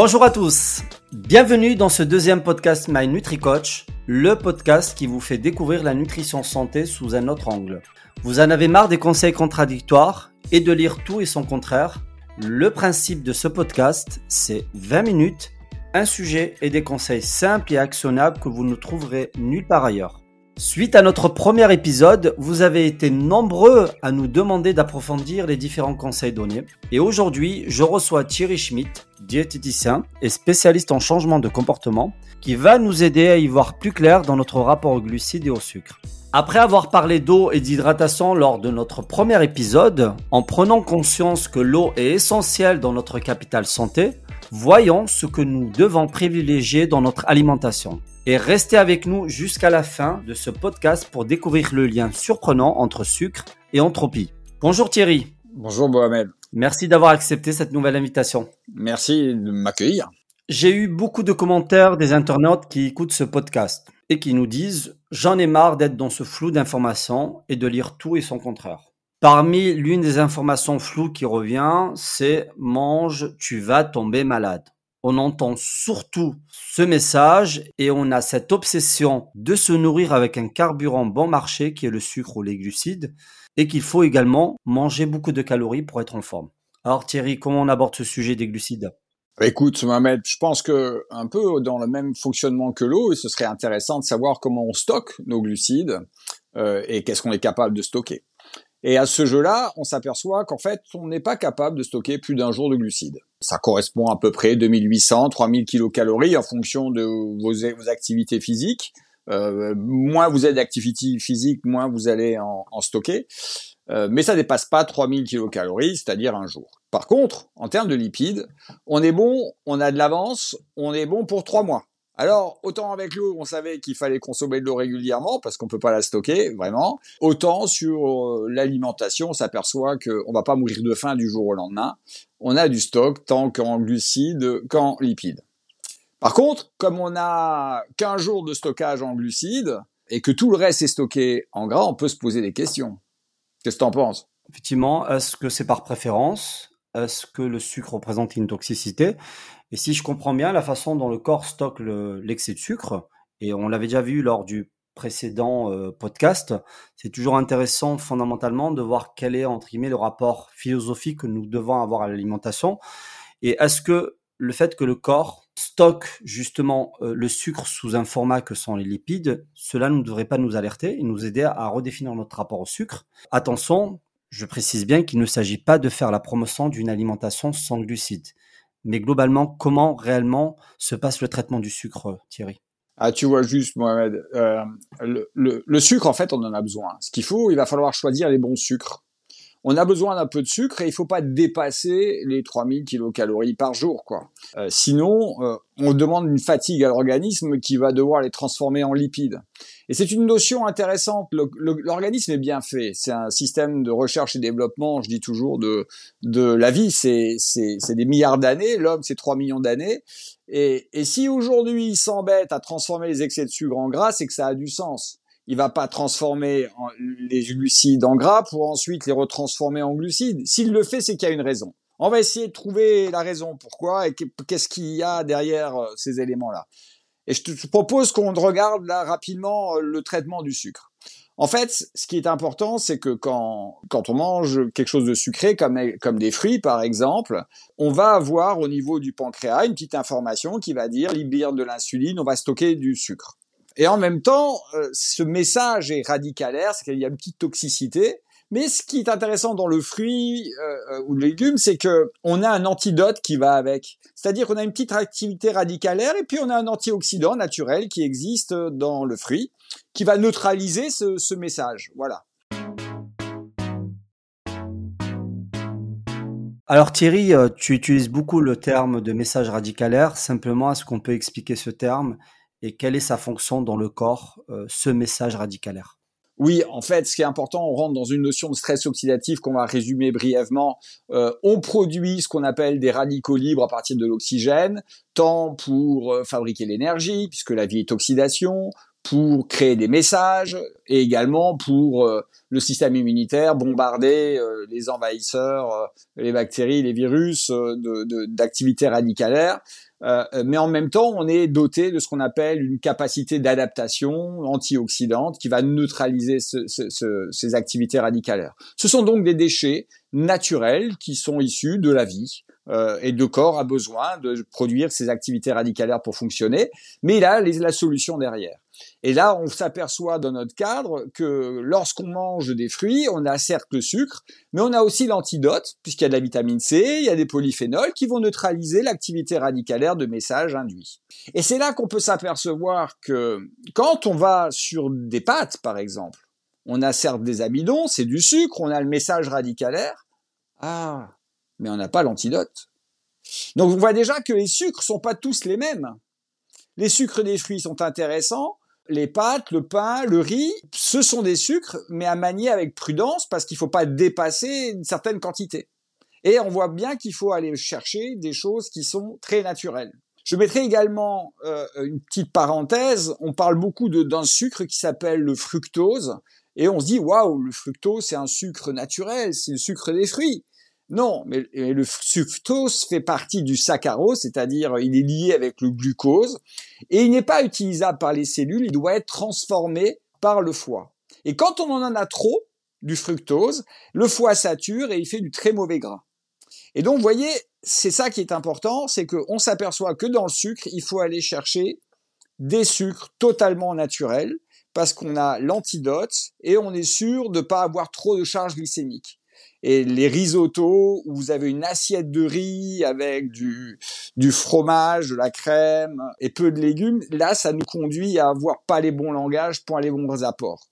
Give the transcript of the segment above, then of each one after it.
Bonjour à tous, bienvenue dans ce deuxième podcast My NutriCoach, le podcast qui vous fait découvrir la nutrition santé sous un autre angle. Vous en avez marre des conseils contradictoires et de lire tout et son contraire? Le principe de ce podcast, c'est 20 minutes, un sujet et des conseils simples et actionnables que vous ne trouverez nulle part ailleurs. Suite à notre premier épisode, vous avez été nombreux à nous demander d'approfondir les différents conseils donnés. Et aujourd'hui, je reçois Thierry Schmidt, diététicien et spécialiste en changement de comportement, qui va nous aider à y voir plus clair dans notre rapport aux glucides et au sucre. Après avoir parlé d'eau et d'hydratation lors de notre premier épisode, en prenant conscience que l'eau est essentielle dans notre capital santé, voyons ce que nous devons privilégier dans notre alimentation et restez avec nous jusqu'à la fin de ce podcast pour découvrir le lien surprenant entre sucre et entropie. Bonjour Thierry. Bonjour Mohamed. Merci d'avoir accepté cette nouvelle invitation. Merci de m'accueillir. J'ai eu beaucoup de commentaires des internautes qui écoutent ce podcast et qui nous disent J'en ai marre d'être dans ce flou d'informations et de lire tout et son contraire. Parmi l'une des informations floues qui revient, c'est mange, tu vas tomber malade on entend surtout ce message et on a cette obsession de se nourrir avec un carburant bon marché qui est le sucre ou les glucides et qu'il faut également manger beaucoup de calories pour être en forme. Alors Thierry, comment on aborde ce sujet des glucides? Écoute, Mohamed, je pense que un peu dans le même fonctionnement que l'eau, ce serait intéressant de savoir comment on stocke nos glucides euh, et qu'est-ce qu'on est capable de stocker. Et à ce jeu-là, on s'aperçoit qu'en fait, on n'est pas capable de stocker plus d'un jour de glucides. Ça correspond à peu près 2800, 3000 kilocalories en fonction de vos, activités physiques. Euh, moins vous êtes d'activité physique, moins vous allez en, stocker. Euh, mais ça dépasse pas 3000 kilocalories, c'est-à-dire un jour. Par contre, en termes de lipides, on est bon, on a de l'avance, on est bon pour trois mois. Alors, autant avec l'eau, on savait qu'il fallait consommer de l'eau régulièrement parce qu'on peut pas la stocker, vraiment. Autant sur euh, l'alimentation, on s'aperçoit qu'on va pas mourir de faim du jour au lendemain. On a du stock tant qu'en glucides qu'en lipides. Par contre, comme on a qu'un jour de stockage en glucides et que tout le reste est stocké en gras, on peut se poser des questions. Qu'est-ce que tu en penses? Effectivement, est-ce que c'est par préférence? Est-ce que le sucre représente une toxicité? Et si je comprends bien la façon dont le corps stocke l'excès de sucre, et on l'avait déjà vu lors du précédent euh, podcast, c'est toujours intéressant fondamentalement de voir quel est entre guillemets le rapport philosophique que nous devons avoir à l'alimentation. Et est-ce que le fait que le corps stocke justement euh, le sucre sous un format que sont les lipides, cela ne devrait pas nous alerter et nous aider à redéfinir notre rapport au sucre? Attention, je précise bien qu'il ne s'agit pas de faire la promotion d'une alimentation sans glucides mais globalement, comment réellement se passe le traitement du sucre, Thierry? Ah, tu vois juste, Mohamed, euh, le, le, sucre, en fait, on en a besoin. Ce qu'il faut, il va falloir choisir les bons sucres on a besoin d'un peu de sucre et il faut pas dépasser les 3000 kilocalories par jour, quoi. Euh, sinon, euh, on demande une fatigue à l'organisme qui va devoir les transformer en lipides. Et c'est une notion intéressante. L'organisme est bien fait. C'est un système de recherche et développement, je dis toujours, de, de la vie. C'est, des milliards d'années. L'homme, c'est 3 millions d'années. Et, et si aujourd'hui il s'embête à transformer les excès de sucre en gras, c'est que ça a du sens il va pas transformer les glucides en gras pour ensuite les retransformer en glucides. S'il le fait, c'est qu'il y a une raison. On va essayer de trouver la raison pourquoi et qu'est-ce qu'il y a derrière euh, ces éléments-là. Et je te propose qu'on regarde là rapidement euh, le traitement du sucre. En fait, ce qui est important, c'est que quand, quand on mange quelque chose de sucré, comme, comme des fruits par exemple, on va avoir au niveau du pancréas une petite information qui va dire libère de l'insuline, on va stocker du sucre. Et en même temps, euh, ce message est radicalaire, c'est qu'il y a une petite toxicité. Mais ce qui est intéressant dans le fruit euh, euh, ou le légume, c'est que on a un antidote qui va avec. C'est-à-dire qu'on a une petite activité radicalaire et puis on a un antioxydant naturel qui existe dans le fruit, qui va neutraliser ce, ce message. Voilà. Alors Thierry, tu utilises beaucoup le terme de message radicalaire. Simplement, est-ce qu'on peut expliquer ce terme? Et quelle est sa fonction dans le corps, euh, ce message radicalaire? Oui, en fait, ce qui est important, on rentre dans une notion de stress oxydatif qu'on va résumer brièvement. Euh, on produit ce qu'on appelle des radicaux libres à partir de l'oxygène, tant pour euh, fabriquer l'énergie, puisque la vie est oxydation, pour créer des messages et également pour euh, le système immunitaire bombarder euh, les envahisseurs, euh, les bactéries, les virus d'activités de, radicalaires. mais en même temps, on est doté de ce qu'on appelle une capacité d'adaptation antioxydante qui va neutraliser ce, ce, ces activités radicalaires. Ce sont donc des déchets naturels qui sont issus de la vie. Euh, et le corps a besoin de produire ces activités radicalaires pour fonctionner, mais il a la solution derrière. Et là, on s'aperçoit dans notre cadre que lorsqu'on mange des fruits, on a certes le sucre, mais on a aussi l'antidote, puisqu'il y a de la vitamine C, il y a des polyphénols qui vont neutraliser l'activité radicalaire de messages induits. Et c'est là qu'on peut s'apercevoir que quand on va sur des pâtes, par exemple, on a certes des amidons, c'est du sucre, on a le message radicalaire. Ah, mais on n'a pas l'antidote. Donc on voit déjà que les sucres sont pas tous les mêmes. Les sucres des fruits sont intéressants, les pâtes, le pain, le riz, ce sont des sucres, mais à manier avec prudence parce qu'il faut pas dépasser une certaine quantité. Et on voit bien qu'il faut aller chercher des choses qui sont très naturelles. Je mettrai également euh, une petite parenthèse. On parle beaucoup d'un sucre qui s'appelle le fructose, et on se dit waouh, le fructose c'est un sucre naturel, c'est le sucre des fruits. Non, mais, le fructose fait partie du saccharose, c'est-à-dire il est lié avec le glucose, et il n'est pas utilisable par les cellules, il doit être transformé par le foie. Et quand on en a trop du fructose, le foie sature et il fait du très mauvais gras. Et donc, vous voyez, c'est ça qui est important, c'est qu'on s'aperçoit que dans le sucre, il faut aller chercher des sucres totalement naturels, parce qu'on a l'antidote et on est sûr de ne pas avoir trop de charge glycémique et les risottos où vous avez une assiette de riz avec du, du fromage, de la crème et peu de légumes, là, ça nous conduit à avoir pas les bons langages pour les bons apports.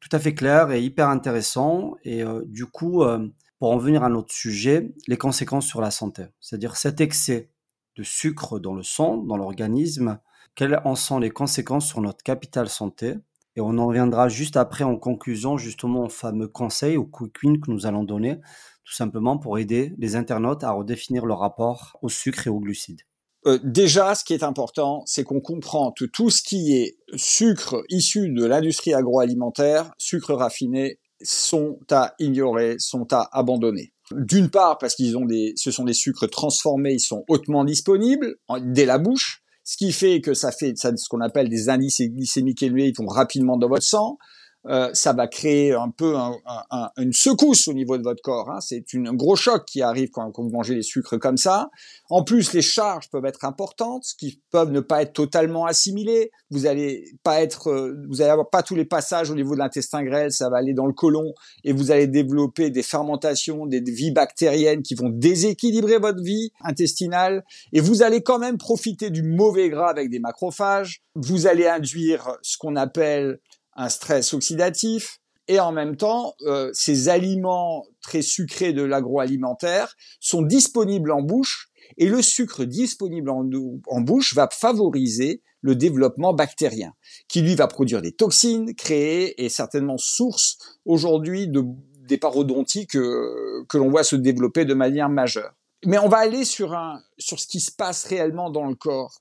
Tout à fait clair et hyper intéressant. Et euh, du coup, euh, pour en venir à notre sujet, les conséquences sur la santé, c'est-à-dire cet excès de sucre dans le sang, dans l'organisme, quelles en sont les conséquences sur notre capital santé? Et on en reviendra juste après en conclusion justement au fameux conseil, au quick win que nous allons donner, tout simplement pour aider les internautes à redéfinir leur rapport au sucre et aux glucides. Euh, déjà, ce qui est important, c'est qu'on comprend que tout ce qui est sucre issu de l'industrie agroalimentaire, sucre raffiné, sont à ignorer, sont à abandonner. D'une part, parce qu'ils ont des, ce sont des sucres transformés, ils sont hautement disponibles dès la bouche ce qui fait que ça fait ça, ce qu'on appelle des indices glycémiques élevés, ils vont rapidement dans votre sang. Euh, ça va créer un peu un, un, une secousse au niveau de votre corps. Hein. C'est un gros choc qui arrive quand, vous mangez des sucres comme ça. En plus, les charges peuvent être importantes, qui peuvent ne pas être totalement assimilées. Vous allez pas être, euh, vous allez avoir pas tous les passages au niveau de l'intestin grêle. Ça va aller dans le côlon et vous allez développer des fermentations, des vies bactériennes qui vont déséquilibrer votre vie intestinale. Et vous allez quand même profiter du mauvais gras avec des macrophages. Vous allez induire ce qu'on appelle un stress oxydatif, et en même temps, euh, ces aliments très sucrés de l'agroalimentaire sont disponibles en bouche, et le sucre disponible en, bouche va favoriser le développement bactérien, qui lui va produire des toxines, créer et certainement source aujourd'hui de, des parodonties que, que l'on voit se développer de manière majeure. Mais on va aller sur, un, sur ce qui se passe réellement dans le corps.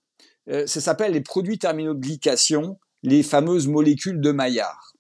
Euh, ça s'appelle les produits terminaux de glycation les fameuses molécules de Maillard.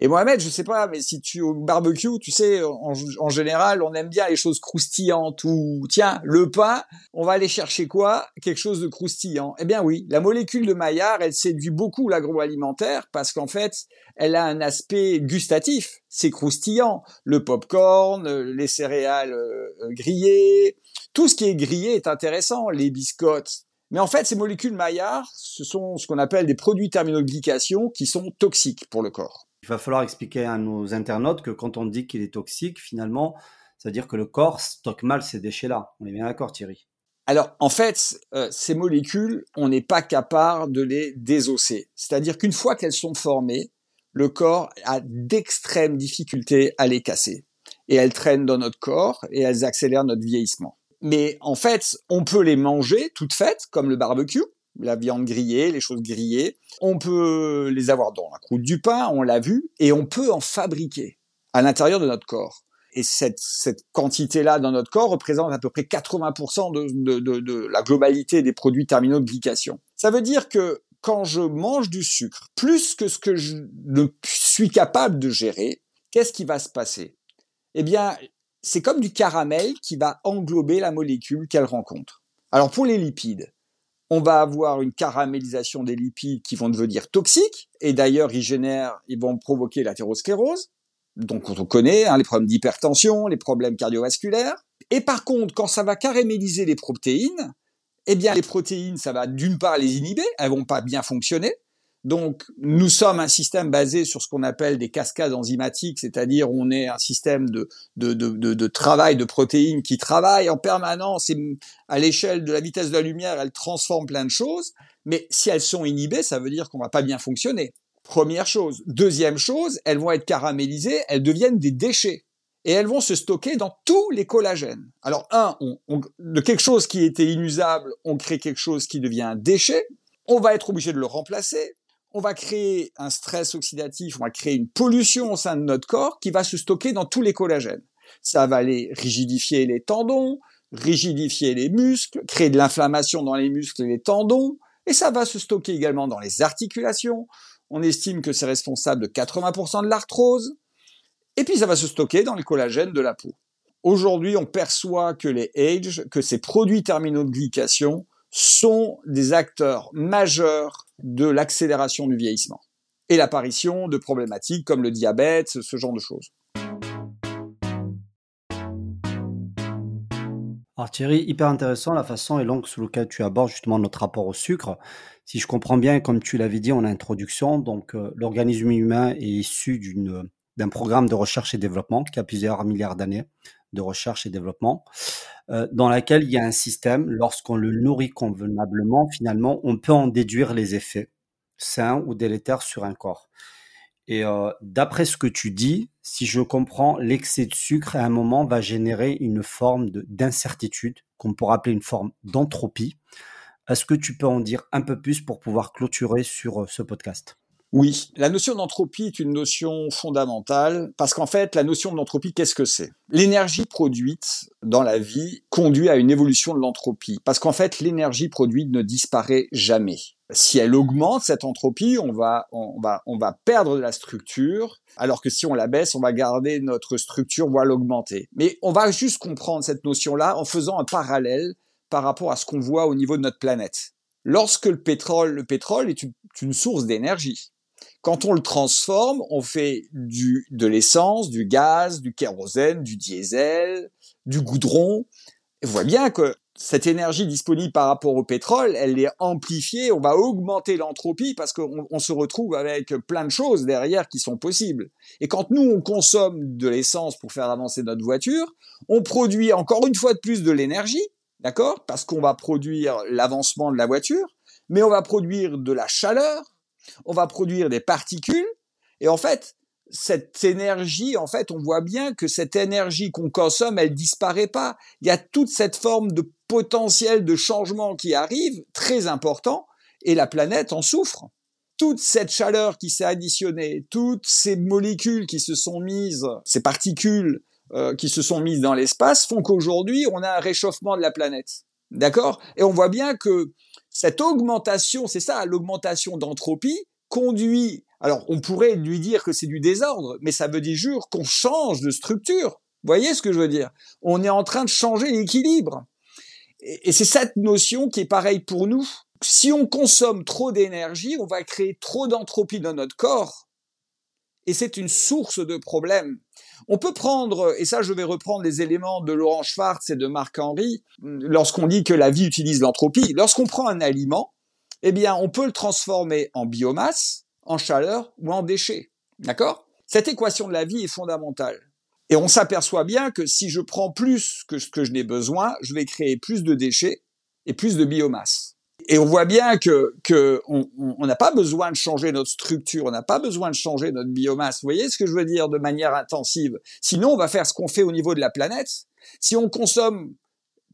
Et Mohamed, je sais pas, mais si tu au barbecue, tu sais, en, général, on aime bien les choses croustillantes ou tiens, le pain, on va aller chercher quoi? Quelque chose de croustillant. Eh bien oui, la molécule de Maillard, elle séduit beaucoup l'agroalimentaire parce qu'en fait, elle a un aspect gustatif. C'est croustillant. Le popcorn, les céréales euh, grillées, tout ce qui est grillé est intéressant. Les biscottes, mais en fait, ces molécules Maillard, ce sont ce qu'on appelle des produits terminoglycation qui sont toxiques pour le corps. Il va falloir expliquer à nos internautes que quand on dit qu'il est toxique, finalement, ça veut dire que le corps stocke mal ces déchets-là. On est bien d'accord, Thierry alors, en fait, euh, ces molécules, on n'est pas capable de les désosser. C'est-à-dire qu'une fois qu'elles sont formées, le corps a d'extrêmes difficultés à les casser. Et elles traînent dans notre corps et elles accélèrent notre vieillissement. Mais en fait, on peut les manger toutes faites, comme le barbecue, la viande grillée, les choses grillées. On peut les avoir dans la croûte du pain, on l'a vu, et on peut en fabriquer à l'intérieur de notre corps. et cette, cette quantité-là dans notre corps représente à peu près 80% de, de, de, la globalité des produits terminaux de glycation. Ça veut dire que quand je mange du sucre, plus que ce que je ne suis capable de gérer, qu'est-ce qui va se passer? Eh bien, c'est comme du caramel qui va englober la molécule qu'elle rencontre. Alors pour les lipides, on va avoir une caramélisation des lipides qui vont devenir toxiques, et d'ailleurs ils génèrent, ils vont provoquer l'athérosclérose, donc on connaît hein, les problèmes d'hypertension, les problèmes cardiovasculaires. Et par contre, quand ça va caraméliser les protéines, eh bien les protéines, ça va d'une part les inhiber, elles vont pas bien fonctionner, donc, nous sommes un système basé sur ce qu'on appelle des cascades enzymatiques, c'est-à-dire on est un système de, de, de, de, travail de protéines qui travaillent en permanence et à l'échelle de la vitesse de la lumière, elles transforment plein de choses. Mais si elles sont inhibées, ça veut dire qu'on va pas bien fonctionner. Première chose. Deuxième chose, elles vont être caramélisées, elles deviennent des déchets. Et elles vont se stocker dans tous les collagènes. Alors, un, de quelque chose qui était inusable, on crée quelque chose qui devient un déchet. On va être obligé de le remplacer on va créer un stress oxydatif, on va créer une pollution au sein de notre corps qui va se stocker dans tous les collagènes. Ça va aller rigidifier les tendons, rigidifier les muscles, créer de l'inflammation dans les muscles et les tendons, et ça va se stocker également dans les articulations. On estime que c'est responsable de 80% de l'arthrose, et puis ça va se stocker dans les collagènes de la peau. Aujourd'hui, on perçoit que les age, que ces produits terminaux de glycation sont des acteurs majeurs de l'accélération du vieillissement et l'apparition de problématiques comme le diabète, ce genre de choses. Alors Thierry, hyper intéressant la façon et l'angle sous lequel tu abordes justement notre rapport au sucre. Si je comprends bien, comme tu l'avais dit en introduction, donc euh, l'organisme humain est issu d'un programme de recherche et développement qui a plusieurs milliards d'années de recherche et développement, euh, dans laquelle il y a un système, lorsqu'on le nourrit convenablement, finalement, on peut en déduire les effets sains ou délétères sur un corps. Et euh, d'après ce que tu dis, si je comprends, l'excès de sucre à un moment va générer une forme d'incertitude, qu'on pourrait appeler une forme d'entropie. Est-ce que tu peux en dire un peu plus pour pouvoir clôturer sur euh, ce podcast? Oui, la notion d'entropie est une notion fondamentale parce qu'en fait, la notion d'entropie, qu'est-ce que c'est? L'énergie produite dans la vie conduit à une évolution de l'entropie parce qu'en fait, l'énergie produite ne disparaît jamais. Si elle augmente cette entropie, on va, on va, on va perdre de la structure, alors que si on la baisse, on va garder notre structure, voire l'augmenter. Mais on va juste comprendre cette notion-là en faisant un parallèle par rapport à ce qu'on voit au niveau de notre planète. Lorsque le pétrole, le pétrole est une source d'énergie. Quand on le transforme, on fait du, de l'essence, du gaz, du kérosène, du diesel, du goudron. On voit bien que cette énergie disponible par rapport au pétrole, elle est amplifiée, on va augmenter l'entropie parce qu'on se retrouve avec plein de choses derrière qui sont possibles. Et quand nous, on consomme de l'essence pour faire avancer notre voiture, on produit encore une fois de plus de l'énergie, d'accord? Parce qu'on va produire l'avancement de la voiture, mais on va produire de la chaleur, on va produire des particules, et en fait, cette énergie, en fait, on voit bien que cette énergie qu'on consomme, elle disparaît pas. Il y a toute cette forme de potentiel de changement qui arrive, très important, et la planète en souffre. Toute cette chaleur qui s'est additionnée, toutes ces molécules qui se sont mises, ces particules euh, qui se sont mises dans l'espace, font qu'aujourd'hui, on a un réchauffement de la planète. D'accord? Et on voit bien que cette augmentation, c'est ça, l'augmentation d'entropie conduit, alors on pourrait lui dire que c'est du désordre, mais ça veut dire qu'on change de structure. Vous voyez ce que je veux dire? On est en train de changer l'équilibre. Et, c'est cette notion qui est pareille pour nous. Si on consomme trop d'énergie, on va créer trop d'entropie dans notre corps. Et c'est une source de problèmes. On peut prendre, et ça je vais reprendre les éléments de Laurent Schwartz et de Marc Henry, lorsqu'on dit que la vie utilise l'entropie, lorsqu'on prend un aliment, eh bien on peut le transformer en biomasse, en chaleur ou en déchets. D'accord? Cette équation de la vie est fondamentale. Et on s'aperçoit bien que si je prends plus que ce que je n'ai besoin, je vais créer plus de déchets et plus de biomasse et on voit bien que, que on n'a pas besoin de changer notre structure, on n'a pas besoin de changer notre biomasse. Vous voyez ce que je veux dire de manière intensive? Sinon, on va faire ce qu'on fait au niveau de la planète. Si on consomme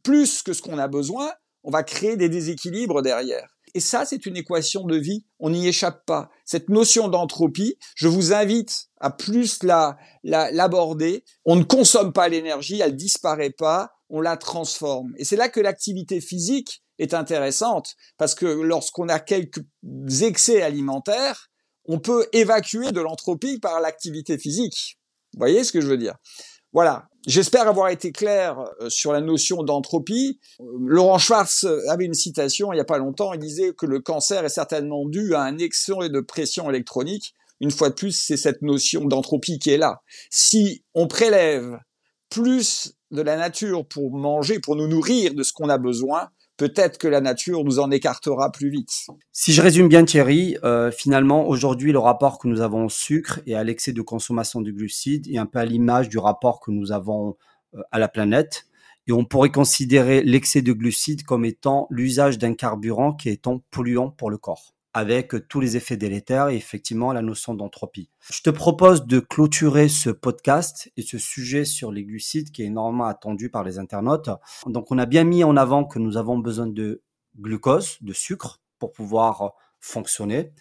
plus que ce qu'on a besoin, on va créer des déséquilibres derrière. Et ça, c'est une équation de vie, on n'y échappe pas. Cette notion d'entropie, je vous invite à plus la l'aborder. on ne consomme pas l'énergie, elle disparaît pas, on la transforme. Et c'est là que l'activité physique est intéressante, parce que lorsqu'on a quelques excès alimentaires, on peut évacuer de l'entropie par l'activité physique. Vous voyez ce que je veux dire? Voilà. J'espère avoir été clair euh, sur la notion d'entropie. Euh, Laurent Schwartz avait une citation il n'y a pas longtemps. Il disait que le cancer est certainement dû à un excès de pression électronique. Une fois de plus, c'est cette notion d'entropie qui est là. Si on prélève plus de la nature pour manger, pour nous nourrir de ce qu'on a besoin, peut-être que la nature nous en écartera plus vite. Si je résume bien Thierry, euh, finalement aujourd'hui le rapport que nous avons au sucre et à l'excès de consommation de glucides est un peu à l'image du rapport que nous avons euh, à la planète. Et on pourrait considérer l'excès de glucides comme étant l'usage d'un carburant qui est polluant pour le corps avec tous les effets délétères et effectivement la notion d'entropie. Je te propose de clôturer ce podcast et ce sujet sur les glucides qui est énormément attendu par les internautes. Donc on a bien mis en avant que nous avons besoin de glucose, de sucre pour pouvoir fonctionner.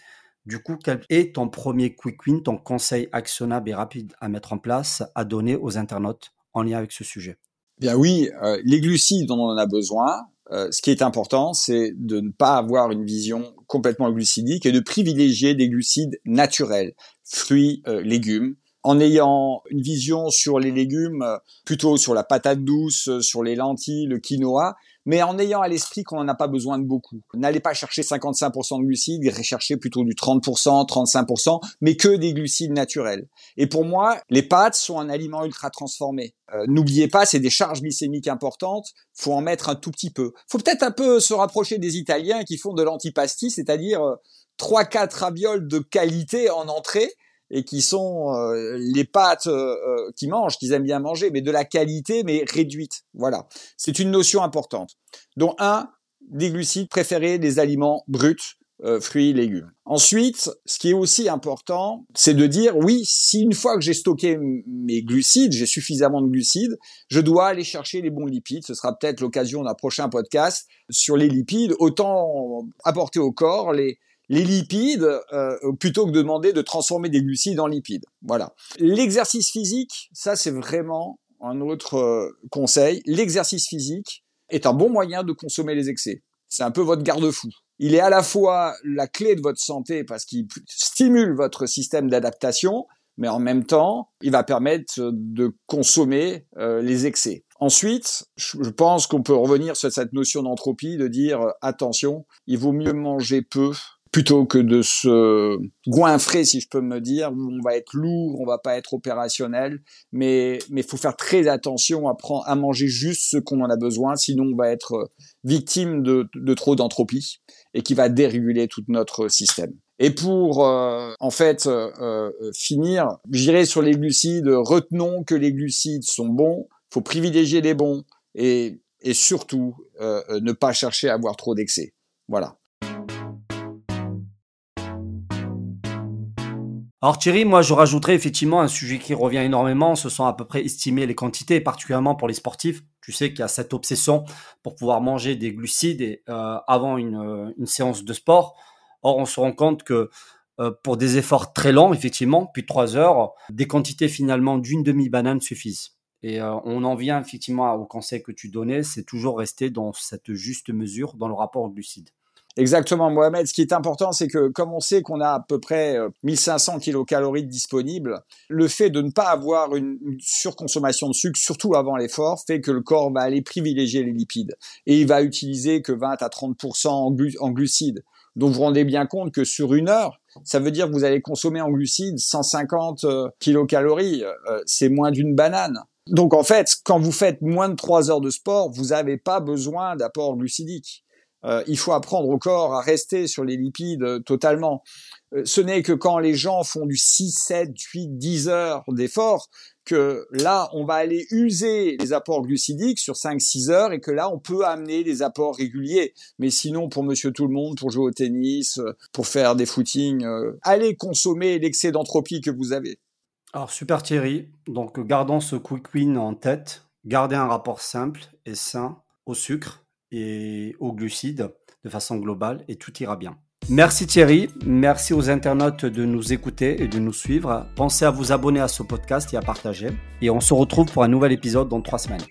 Du coup, quel est ton premier quick win, ton conseil actionnable et rapide à mettre en place, à donner aux internautes en lien avec ce sujet? Bien oui, euh, les glucides, on en a besoin. Euh, ce qui est important, c'est de ne pas avoir une vision complètement glucidique et de privilégier des glucides naturels, fruits, euh, légumes, en ayant une vision sur les légumes, euh, plutôt sur la patate douce, sur les lentilles, le quinoa, mais en ayant à l'esprit qu'on n'en a pas besoin de beaucoup. N'allez pas chercher 55% de glucides, recherchez plutôt du 30%, 35%, mais que des glucides naturels. Et pour moi, les pâtes sont un aliment ultra transformé. Euh, n'oubliez pas, c'est des charges glycémiques importantes, faut en mettre un tout petit peu. Faut peut-être un peu se rapprocher des Italiens qui font de l'antipasti, c'est-à-dire euh, trois 4 ravioles de qualité en entrée, et qui sont euh, les pâtes euh, euh, qu'ils mangent, qu'ils aiment bien manger, mais de la qualité, mais réduite. Voilà. C'est une notion importante. Donc, un, des glucides préférés des aliments bruts, fruits, légumes. Ensuite, ce qui est aussi important, c'est de dire, oui, si une fois que j'ai stocké mes glucides, j'ai suffisamment de glucides, je dois aller chercher les bons lipides. Ce sera peut-être l'occasion d'un prochain podcast sur les lipides. Autant apporter au corps les, les lipides euh, plutôt que de demander de transformer des glucides en lipides. Voilà. L'exercice physique, ça c'est vraiment un autre euh, conseil. L'exercice physique est un bon moyen de consommer les excès. C'est un peu votre garde-fou. Il est à la fois la clé de votre santé parce qu'il stimule votre système d'adaptation, mais en même temps, il va permettre de consommer euh, les excès. Ensuite, je pense qu'on peut revenir sur cette notion d'entropie, de dire attention, il vaut mieux manger peu plutôt que de se goinfrer, si je peux me dire, où on va être lourd, on va pas être opérationnel, mais mais faut faire très attention à prendre, à manger juste ce qu'on en a besoin, sinon on va être victime de, de trop d'entropie et qui va déréguler tout notre système. Et pour euh, en fait euh, euh, finir, j'irai sur les glucides. Retenons que les glucides sont bons, faut privilégier les bons et et surtout ne pas chercher à avoir trop d'excès. Voilà. Alors Thierry, moi je rajouterais effectivement un sujet qui revient énormément, ce sont à peu près estimer les quantités, particulièrement pour les sportifs. Tu sais qu'il y a cette obsession pour pouvoir manger des glucides euh, avant euh, une, séance de sport. Or on se rend compte que euh, pour des efforts très longs, effectivement, plus de trois heures, des quantités finalement d'une demi-banane suffisent. Et on en vient effectivement au conseil que tu donnais, c'est toujours rester dans cette juste mesure dans le rapport aux glucides. Exactement, Mohamed. Ce qui est important, c'est que comme on sait qu'on a à peu près 1500 euh, kilocalories disponibles, le fait de ne pas avoir une, surconsommation de sucre, surtout avant l'effort, fait que le corps va aller privilégier les lipides et il va utiliser que 20 à 30% en, glucides. Donc vous vous rendez bien compte que sur une heure, ça veut dire que vous allez consommer en glucides 150 euh, kilocalories. Euh, c'est moins d'une banane. Donc en fait, quand vous faites moins de 3 heures de sport, vous n'avez pas besoin d'apport glucidique. Euh, il faut apprendre au corps à rester sur les lipides euh, totalement. Euh, ce n'est que quand les gens font du 6, 7, 8, 10 heures d'effort que là, on va aller user les apports glucidiques sur 5, 6 heures et que là, on peut amener des apports réguliers. Mais sinon, pour monsieur tout le monde, pour jouer au tennis, pour faire des footings, allez consommer l'excès d'entropie que vous avez. Alors, super Thierry. Donc, gardons ce quick win en tête. Gardez un rapport simple et sain au sucre et aux glucides de façon globale et tout ira bien. Merci Thierry, merci aux internautes de nous écouter et de nous suivre. Pensez à vous abonner à ce podcast et à partager. Et on se retrouve pour un nouvel épisode dans trois semaines.